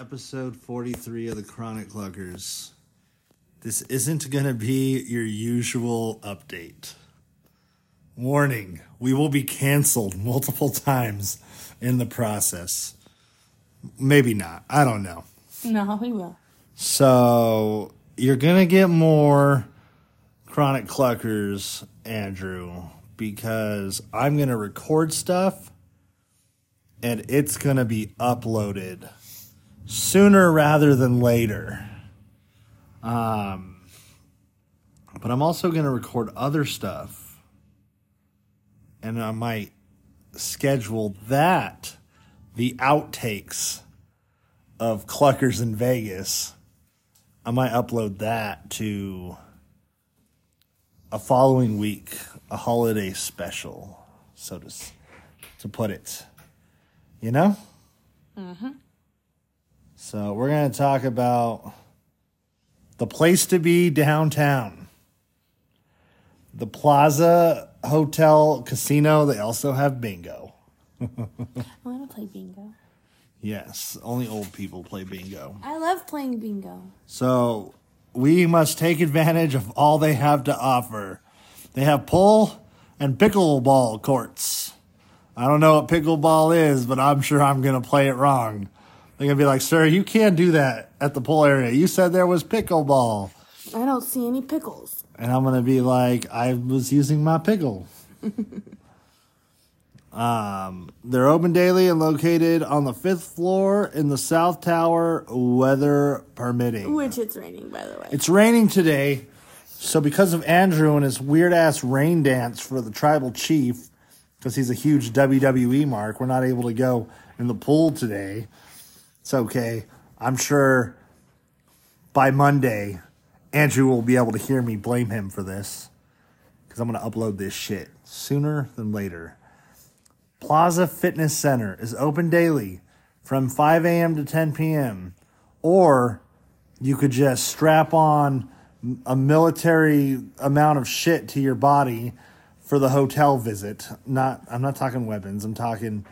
episode 43 of the Chronic Cluckers. This isn't going to be your usual update. Warning, we will be canceled multiple times in the process. Maybe not. I don't know. No, we will. So, you're going to get more Chronic Cluckers, Andrew, because I'm going to record stuff and it's going to be uploaded sooner rather than later. Um, but I'm also going to record other stuff, and I might schedule that, the outtakes of Cluckers in Vegas. I might upload that to a following week, a holiday special, so to to put it. You know. Mm-hmm. So we're going to talk about the place to be downtown. The Plaza Hotel Casino, they also have bingo. I want to play bingo. Yes, only old people play bingo. I love playing bingo. So we must take advantage of all they have to offer. They have pool and pickleball courts. I don't know what pickleball is, but I'm sure I'm going to play it wrong. They're going to be like, sir, you can't do that at the pool area. You said there was pickleball. I don't see any pickles. And I'm going to be like, I was using my pickle. um, they're open daily and located on the fifth floor in the South Tower, weather permitting. Which it's raining, by the way. It's raining today. So, because of Andrew and his weird ass rain dance for the tribal chief, because he's a huge WWE mark, we're not able to go in the pool today. It's okay. I'm sure by Monday, Andrew will be able to hear me blame him for this because I'm going to upload this shit sooner than later. Plaza Fitness Center is open daily from 5 a.m. to 10 p.m. Or you could just strap on a military amount of shit to your body for the hotel visit. Not I'm not talking weapons. I'm talking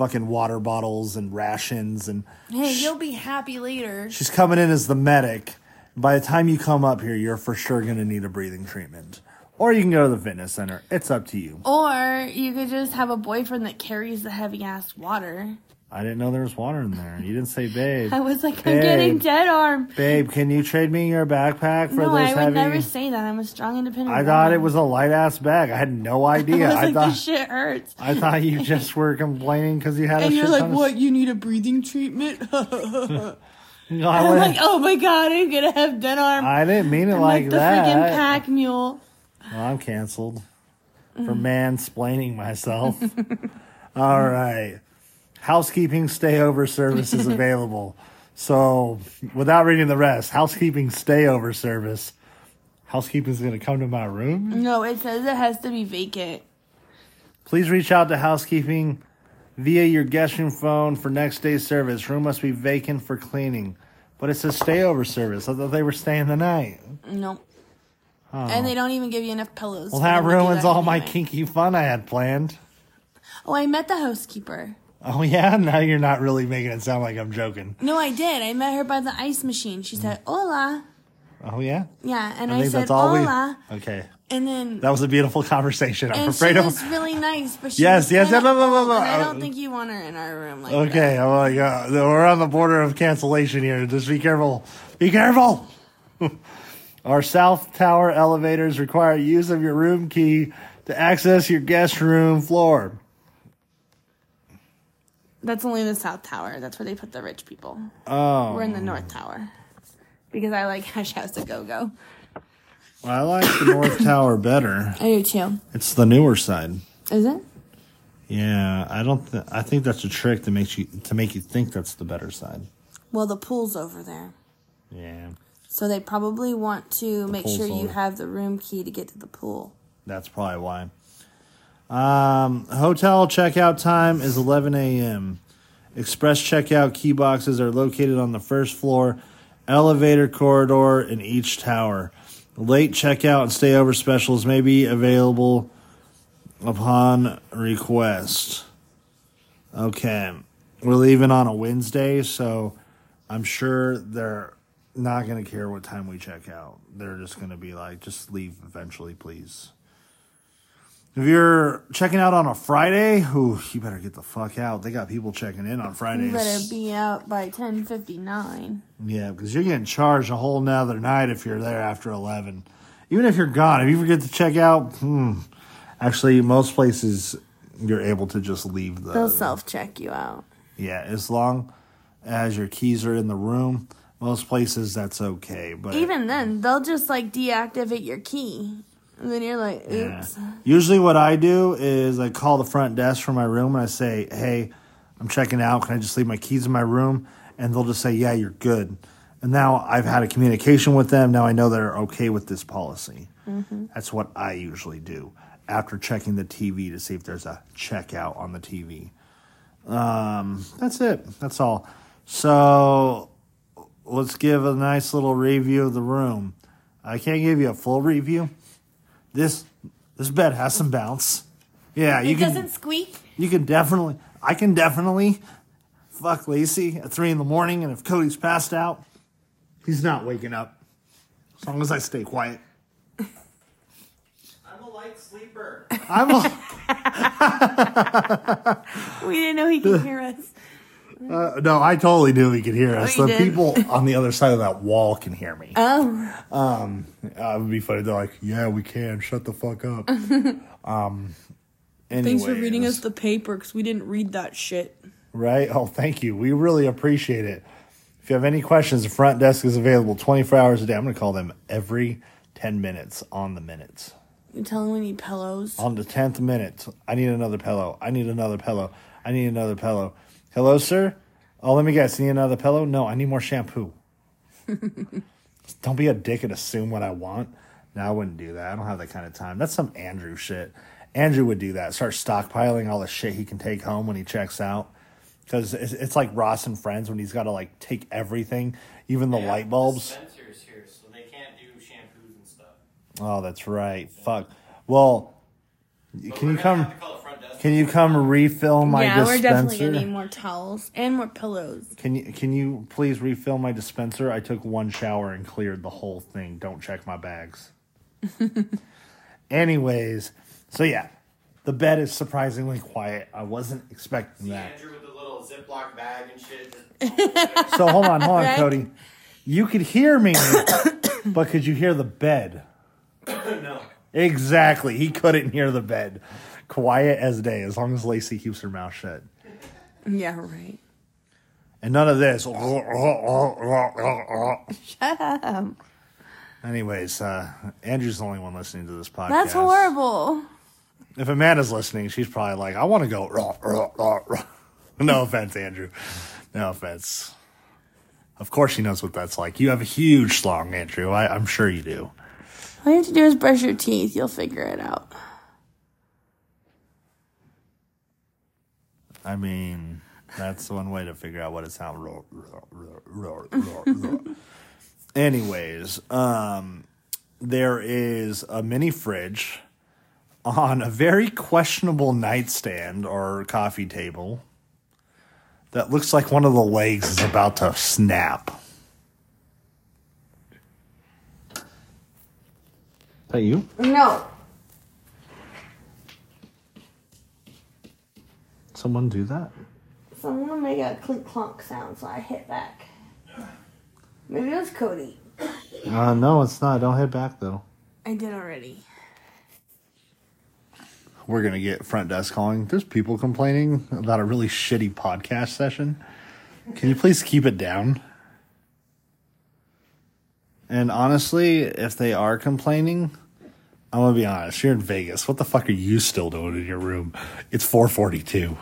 fucking water bottles and rations and hey, you'll be happy later. she's coming in as the medic. By the time you come up here, you're for sure going to need a breathing treatment. Or you can go to the fitness center. It's up to you. Or you could just have a boyfriend that carries the heavy ass water. I didn't know there was water in there. You didn't say, babe. I was like, I'm getting dead arm. Babe, can you trade me your backpack for this bag? No, this I would heavy? never say that. I'm a strong, independent. I thought it was a light ass bag. I had no I idea. was I, like, thought this shit hurts. I thought you just were complaining because you had a And shit you're like, of what? You need a breathing treatment? I'm like, oh my god, I'm gonna have dead arm. I didn't mean it I'm like, like the that. freaking pack mule. Well, I'm canceled for Mm. mansplaining myself. All right. Housekeeping stayover service is available. So, without reading the rest, housekeeping stayover service. Housekeeping's going to come to my room. No, it says it has to be vacant. Please reach out to housekeeping via your guest room phone for next day's service. Room must be vacant for cleaning. But it says stayover service. I thought they were staying the night. No. And they don't even give you enough pillows. Well, that them to do ruins all my kinky fun I had planned. Oh, I met the housekeeper. Oh yeah, now you're not really making it sound like I'm joking. No, I did. I met her by the ice machine. She said, "Hola." Oh yeah, Yeah, and I, I, said, "Hola," we. Okay, and then that was a beautiful conversation. I'm and afraid she of. was really nice, but she Yes, yes, yeah, blah, blah, blah, I don't think you want her in our room like Okay, I'm like, uh, we're on the border of cancellation here. Just be careful. Be careful. Our South Tower elevators require use of your room key to access your guest room floor. That. That's only in the South Tower. That's where they put the rich people. Oh, We're in the North Tower because I like Hash House a Go Go. I like the North Tower better. I do too. It's the newer side. Is it? Yeah, I don't. Th- I think that's a trick to make you to make you think that's the better side. Well, the pool's over there. Yeah, So they probably want to make pool's sure you have the room key to get to the pool. that's probably why. Um, hotel checkout time is 11 a.m. Express checkout key boxes are located on the first floor, elevator corridor in each tower. Late checkout and stayover specials may be available upon request. Okay, we're leaving on a Wednesday, so I'm sure they're not going to care what time we check out. They're just going to be like, just leave eventually, please. If you're checking out on a Friday, ooh, you better get the fuck out. They got people checking in on Fridays. You better be out by ten fifty nine. Yeah, because you're getting charged a whole nother night if you're there after 11. Even if you're gone, if you forget to check out, hmm, actually, most places you're able to just leave the. They'll self check you out. Yeah, as long as your keys are in the room, most places that's okay. But Even then, they'll just like deactivate your key, and then you're like, Yeah. oops. Usually, what I do is I call the front desk from my room and I say, "Hey, I'm checking out. Can I just leave my keys in my room?" And they'll just say, "Yeah, you're good." And now I've had a communication with them. Now I know they're okay with this policy. That's what I usually do after checking the TV to see if there's a checkout on the TV. Um, that's it. That's all. So let's give a nice little review of the room. I can't give you a full review. This this bed has some bounce. Yeah, you It can doesn't squeak. you can definitely I can definitely fuck Lacey at three in the morning and if Cody's passed out, he's not waking up. As long as I stay quiet. I'm a light sleeper. I'm a, We didn't know he could hear us. uh, no, I totally knew he could hear us. Oh, the did? people on the other side of that wall can hear me. Oh, Uh, it would be funny. They're like, "Yeah, we can. Shut the fuck up." um. thanks for reading us the paper because we didn't read that shit. Right? Oh, thank you. We really appreciate it. If you have any questions, the front desk is available 24 hours a day. I'm going to call them every 10 minutes on the minutes. You tell him we need pillows. On the 10th minute, I need another pillow. I need another pillow. I need another pillow. Hello, sir? Oh, let me guess. You need another pillow? No, I need more shampoo. don't be a dick and assume what I want. No, I wouldn't do that. I don't have that kind of time. That's some Andrew shit. Andrew would do that. Start stockpiling all the shit he can take home when he checks out. Because it's, it's like Ross and Friends when he's got to like take everything, even the They have light bulbs. Dispensers here, so they can't do shampoos and stuff. Oh, that's right. Fuck. Well, But can we're you gonna come? Have to call the front desk. Can you come refill my dispenser? yeah, we're definitely gonna need more towels and more pillows. Can you can you please refill my dispenser? I took one shower and cleared the whole thing. Don't check my bags. Anyways, so yeah, the bed is surprisingly quiet. I wasn't expecting See that. Andrew with the little Ziploc bag and shit. So hold on, hold on, Right? Cody. You could hear me, but could you hear the bed? no. Exactly. He couldn't hear the bed. Quiet as day, as long as Lacey keeps her mouth shut. Yeah, right. And none of this. Shut up. Anyways, uh, Andrew's the only one listening to this podcast. That's horrible. If Amanda's listening, she's probably like, I want to go. "Rah, rah, rah, rah." No offense, Andrew. No offense. Of course, she knows what that's like. You have a huge slong, Andrew. I, I'm sure you do. All you have to do is brush your teeth. You'll figure it out. I mean, that's one way to figure out what it sounds. Like. Anyways, um, there is a mini fridge on a very questionable nightstand or coffee table that looks like one of the legs is about to snap. Is that you? No. Someone do that? Someone make a clink clonk sound, so I hit back. Maybe it was Cody. Uh, no, it's not. Don't hit back though. I did already. we're gonna get front desk calling. There's people complaining about a really shitty podcast session. Can you please keep it down? And honestly, if they are complaining, I'm gonna be honest. You're in Vegas. What the fuck are you still doing in your room? It's 4:42.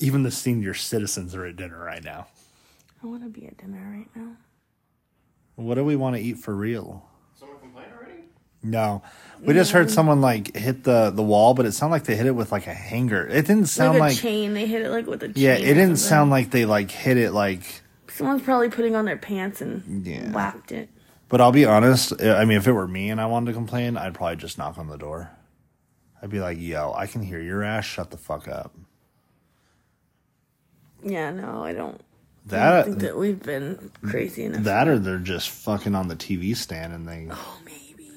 Even the senior citizens are at dinner right now. I want to be at dinner right now. What do we want to eat for real? Someone complained already? No, we just heard mm. someone like hit the the wall, but it sounded like they hit it with like a hanger. It didn't sound like a like chain. They hit it like with a chain. Yeah, it didn't sound like they like hit it like. Someone's probably putting on their pants and Yeah. whacked it. But I'll be honest. Uh, I mean, if it were me and I wanted to complain, I'd probably just knock on the door. I'd be like, "Yo, I can hear your ass. Shut the fuck up." Yeah, no, I don't. I That think that we've been crazy enough. that or they're just fucking on the TV stand and they oh, maybe.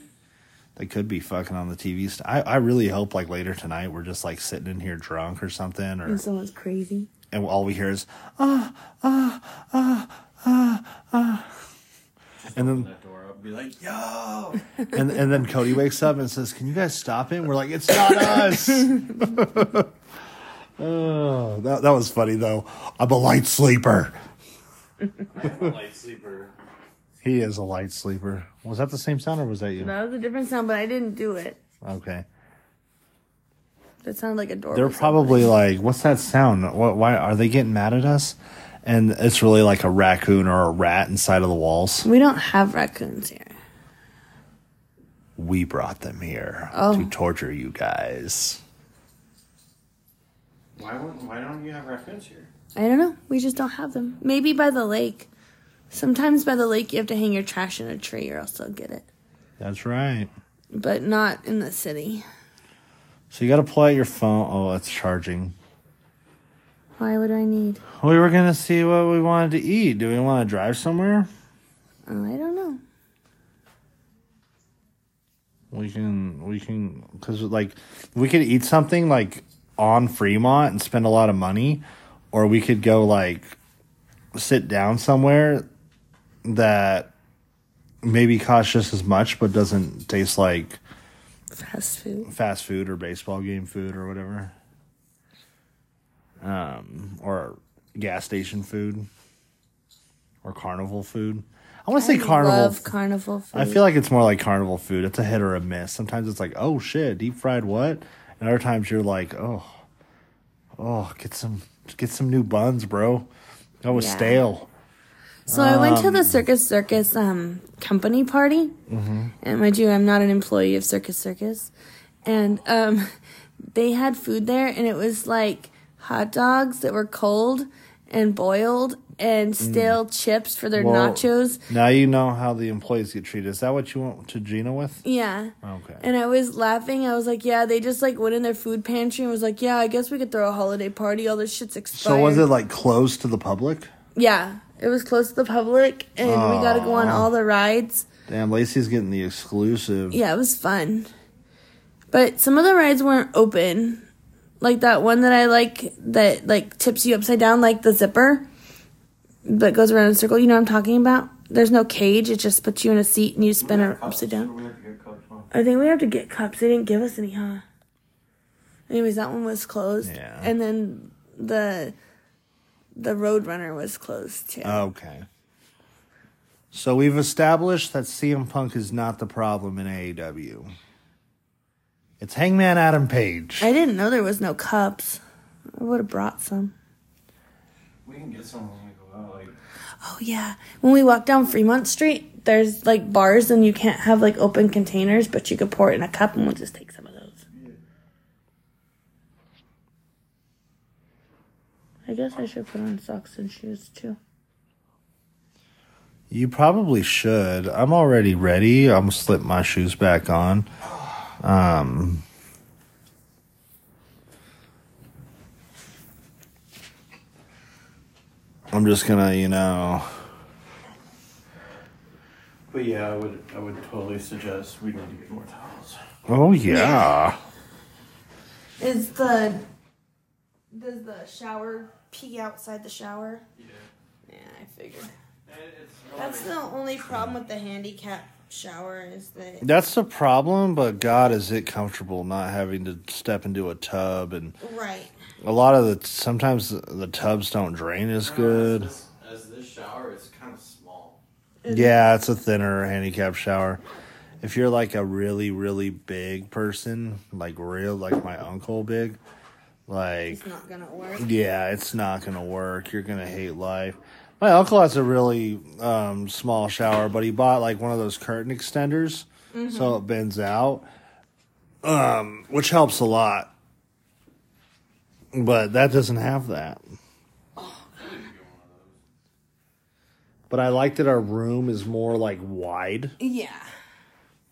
they could be fucking on the TV stand. I I really hope like later tonight we're just like sitting in here drunk or something or And someone's crazy. and all we hear is ah ah ah ah ah and then that door up and be like, yo! and and then Cody wakes up and says, "Can you guys stop it?" And we're like, "It's not us." oh, that that was funny though. I'm a light sleeper. Light sleeper. He is a light sleeper. Was that the same sound or was that you? That was a different sound, but I didn't do it. Okay. That sounded like a door. They're was probably like, "What's that sound? What? Why are they getting mad at us?" And it's really like a raccoon or a rat inside of the walls. We don't have raccoons here. We brought them here Oh. to torture you guys. Why, won't- why don't you have raccoons here? I don't know. We just don't have them. Maybe by the lake. Sometimes by the lake you have to hang your trash in a tree or else they'll get it. That's right. But not in the city. So you got to pull out your phone. Oh, it's charging. Why would I need? We were gonna see what we wanted to eat. Do we want to drive somewhere? Oh, I don't know. We can, we can, because like we could eat something like on Fremont and spend a lot of money, or we could go like sit down somewhere that maybe costs just as much but doesn't taste like Fast food. fast food or baseball game food or whatever. Um, or gas station food or carnival food. I want to say carnival. Love carnival food. I feel like it's more like carnival food. It's a hit or a miss. Sometimes it's like, oh shit, deep fried what? And other times you're like, oh, oh, get some, get some new buns, bro. That was Yeah. stale. So I went to Um, the Circus Circus um, company party, Mm-hmm. and mind you, I'm not an employee of Circus Circus, and um, they had food there, and it was like hot dogs that were cold and boiled, and stale chips for their Mm. Well, nachos. Now you know how the employees get treated. Is that what you went to Gina with? Yeah. Okay. And I was laughing. I was like, "Yeah." They just like went in their food pantry and was like, "Yeah, I guess we could throw a holiday party. All this shit's expired." so was it like closed to the public? Yeah, it was close to the public, and we got to go on all the rides. Damn, Lacey's getting the exclusive. Yeah, it was fun. But some of the rides weren't open. Like that one that I like that like tips you upside down like the zipper but goes around in a circle. You know what I'm talking about? There's no cage, it just puts you in a seat and you spin it upside down. We have to get cups, Mom. I think we have to get cups. They didn't give us any, huh? Anyways, that one was closed. Yeah. And then the the Roadrunner was closed too. Okay. So we've established that CM Punk is not the problem in AEW. It's Hangman Adam Page. I didn't know there was no cups. I would have brought some. We can get some when we go out. Like, Oh yeah. When we walk down Fremont Street, there's like bars and you can't have like open containers, but you could pour it in a cup and we'll just take some of those. I guess I should put on socks and shoes too. You probably should. I'm already ready. I'm gonna slip my shoes back on. Um I'm just gonna, you know, but yeah, I would I would totally suggest we need to get more towels. oh yeah. Is the does the shower pee outside the shower? Yeah. Yeah, I figured. It's That's the only problem with the handicap shower is that That's the problem, but God, is it comfortable not having to step into a tub and right. a lot of the sometimes the tubs don't drain as good. As this, as this shower, it's kind of small. Yeah, it's a thinner handicap shower. If you're like a really really big person, like real like my uncle big, like It's not gonna work. yeah, it's not gonna work. You're gonna hate life. My uncle has a really um, small shower, but he bought like one of those curtain extenders, so it bends out, um, which helps a lot. But that doesn't have that. But I like that our room is more like wide. Yeah.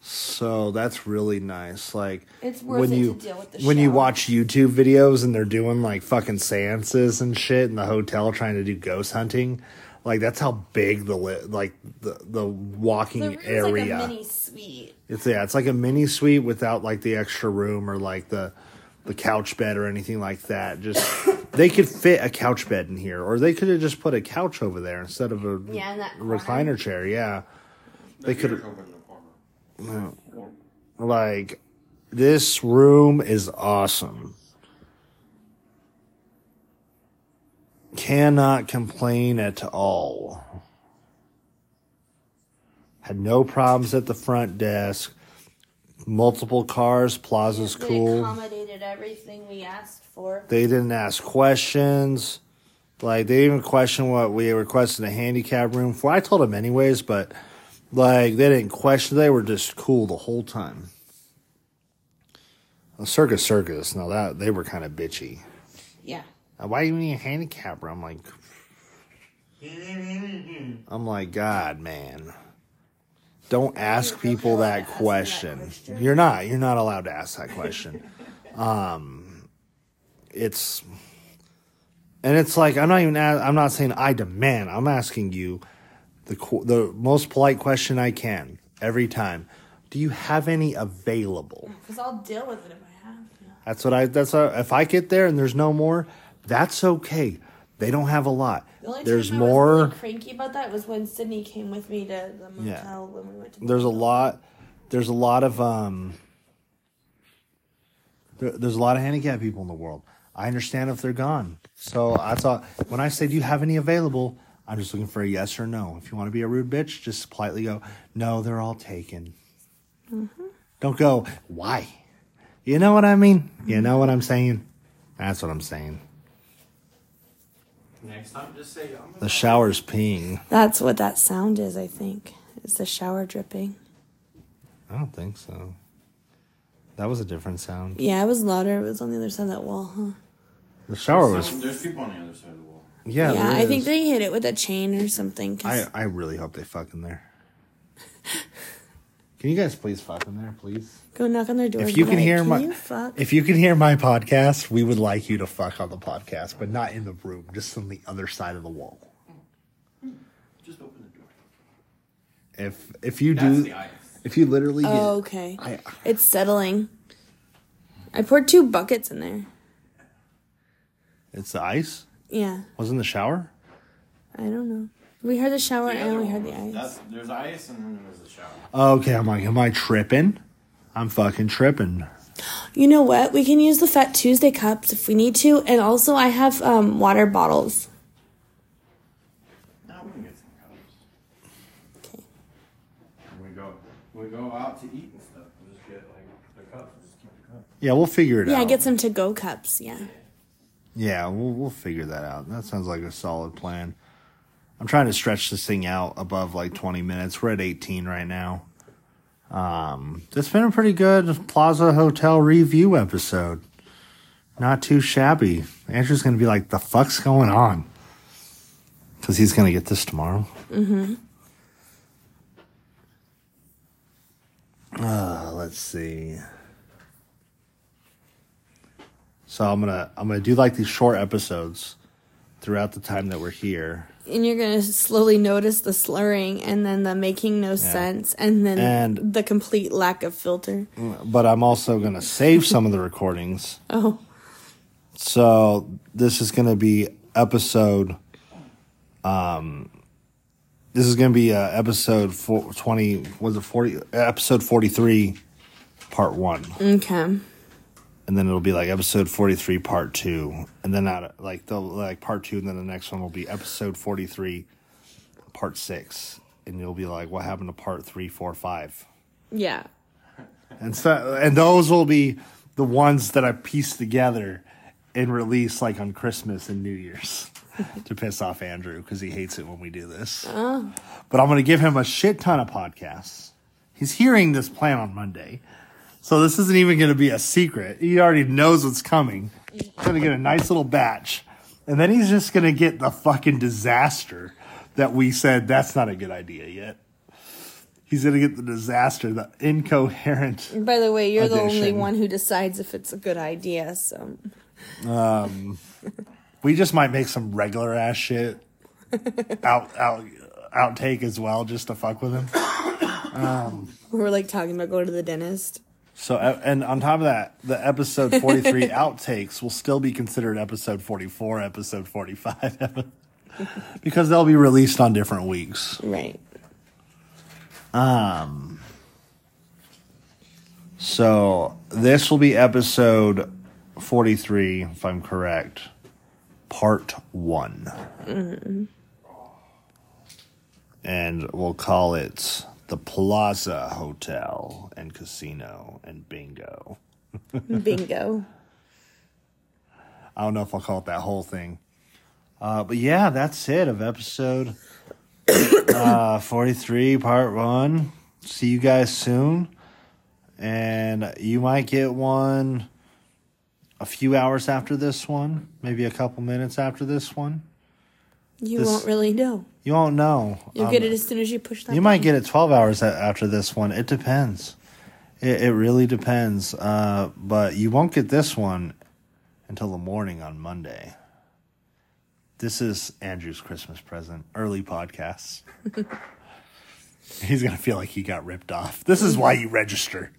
So that's really nice. Like It's worth when it to you deal with the when you watch YouTube videos and they're doing like fucking seances and shit in the hotel trying to do ghost hunting. Like that's how big the li- like the the walking The room's area. like a mini suite. It's yeah, it's like a mini suite without like the extra room or like the the couch bed or anything like that. Just they could fit a couch bed in here, or they could have just put a couch over there instead of a Yeah, in that corner. recliner chair. Yeah, they could have Corner. like this room is awesome. Cannot complain at all. Had no problems at the front desk. Multiple cars, plaza's They cool. accommodated everything we asked for. They didn't ask questions. Like they even questioned what we requested a handicap room for. I told them anyways, but like they didn't question. They were just cool the whole time. Circus circus. Now that they were kind of bitchy. Yeah. Uh, Why do you need a handicap room? I'm like, I'm like, God, man. Don't ask people that asking that question. question. You're not. You're not allowed to ask that question. um, it's, and it's like I'm not even. I'm not saying I demand. I'm asking you the the most polite question I can every time. Do you have any available? Because I'll deal with it if I have. That's what I. That's a, if I get there and there's no more, that's okay. They don't have a lot. The only There's time I was more. really cranky about that was when Sydney came with me to the motel Yeah. when we went to. the There's a lot. There's a lot of um. There, there's a lot of handicapped people in the world. I understand if they're gone. So I thought when I say, "Do you have any available?" I'm just looking for a yes or no. If you want to be a rude bitch, just politely go, "No, they're all taken." Mm-hmm. Don't go, "Why?" You know what I mean? You know what I'm saying? That's what I'm saying. Next time, just say I'm The shower's peeing. That's what that sound is. I think it's the shower dripping. I don't think so. That was a different sound. Yeah, it was louder. It was on the other side of that wall, huh? The shower was. There's people on the other side of the wall. Yeah, Yeah, I think they hit it with a chain or something. I, I really hope they fuck in there. Can you guys please fuck in there, please? go knock on their door. If you can like, hear "Can my you fuck?" if you can hear my podcast, we would like you to fuck on the podcast, but not in the room, just on the other side of the wall. Just open the door. If if you That's do, if you literally oh, get, Oh, okay. I, It's settling. I poured two buckets in there. it's the ice. Yeah, Was in the shower. I don't know. We heard the shower The and other we heard one the was- ice. That's, there's ice and then there's the shower. Okay, I'm like, am I tripping? I'm fucking tripping. You know what? We can use the Fat Tuesday cups if we need to, and also I have um, water bottles. Now we can get some cups. Okay. When we go, when we go out to eat and stuff, we'll just get like the cups. Just keep the cups. Yeah, we'll figure it out. Yeah, out. get some to go cups. Yeah. Yeah, we'll we'll figure that out. That sounds like a solid plan. I'm trying to stretch this thing out above like 20 minutes. We're at 18 right now. Um, it's been a pretty good Plaza Hotel review episode. Not too shabby. Andrew's gonna be like, "The fuck's going on?" Because he's gonna get this tomorrow. Mm-hmm. Uh, let's see. So I'm gonna I'm gonna do like these short episodes throughout the time that we're here, And you're gonna slowly notice the slurring, and then the making no sense, and then And- the complete lack of filter. but I'm also gonna save some of the recordings. Oh, So this is gonna be episode. Um, this is gonna be uh, episode four, 20. Was it forty? Episode forty three, part one, okay. And then it'll be like episode forty three, part two, and then out like the like part two, and then the next one will be episode forty three, part six, and you'll be like, what happened to part three, four, three, four, five? Yeah. And so, and those will be the ones that I piece together and release like on Christmas and New Year's to piss off Andrew because he hates it when we do this. Oh. But I'm going to give him a shit ton of podcasts. He's hearing this plan on Monday. So this isn't even going to be a secret. He already knows what's coming. He's going to get a nice little batch. And then he's just going to get the fucking disaster that we said that's not a good idea yet. He's gonna get the disaster, the incoherent. By the way, you're the only one who decides if it's a good idea. So um We just might make some regular ass shit out out outtake as well, just to fuck with him. we're like talking about going to the dentist. So, and on top of that, the episode 43 outtakes will still be considered episode 44, episode 45, because they'll be released on different weeks. Right. Um, So, this will be episode 43, if I'm correct, part one. And we'll call it the Plaza Hotel and Casino and Bingo. Bingo. I don't know if I'll call it that whole thing. Uh, but yeah, that's it of episode uh, 43, part one. See you guys soon. And you might get one a few hours after this one, maybe a couple minutes after this one. You This- won't really know. You won't know. You'll Um, get it as soon as you push that. You might get it 12 hours after this one. It depends. It, it really depends. Uh, but you won't get this one until the morning on Monday. This is Andrew's Christmas present, early podcasts. He's going to feel like he got ripped off. This is why you register.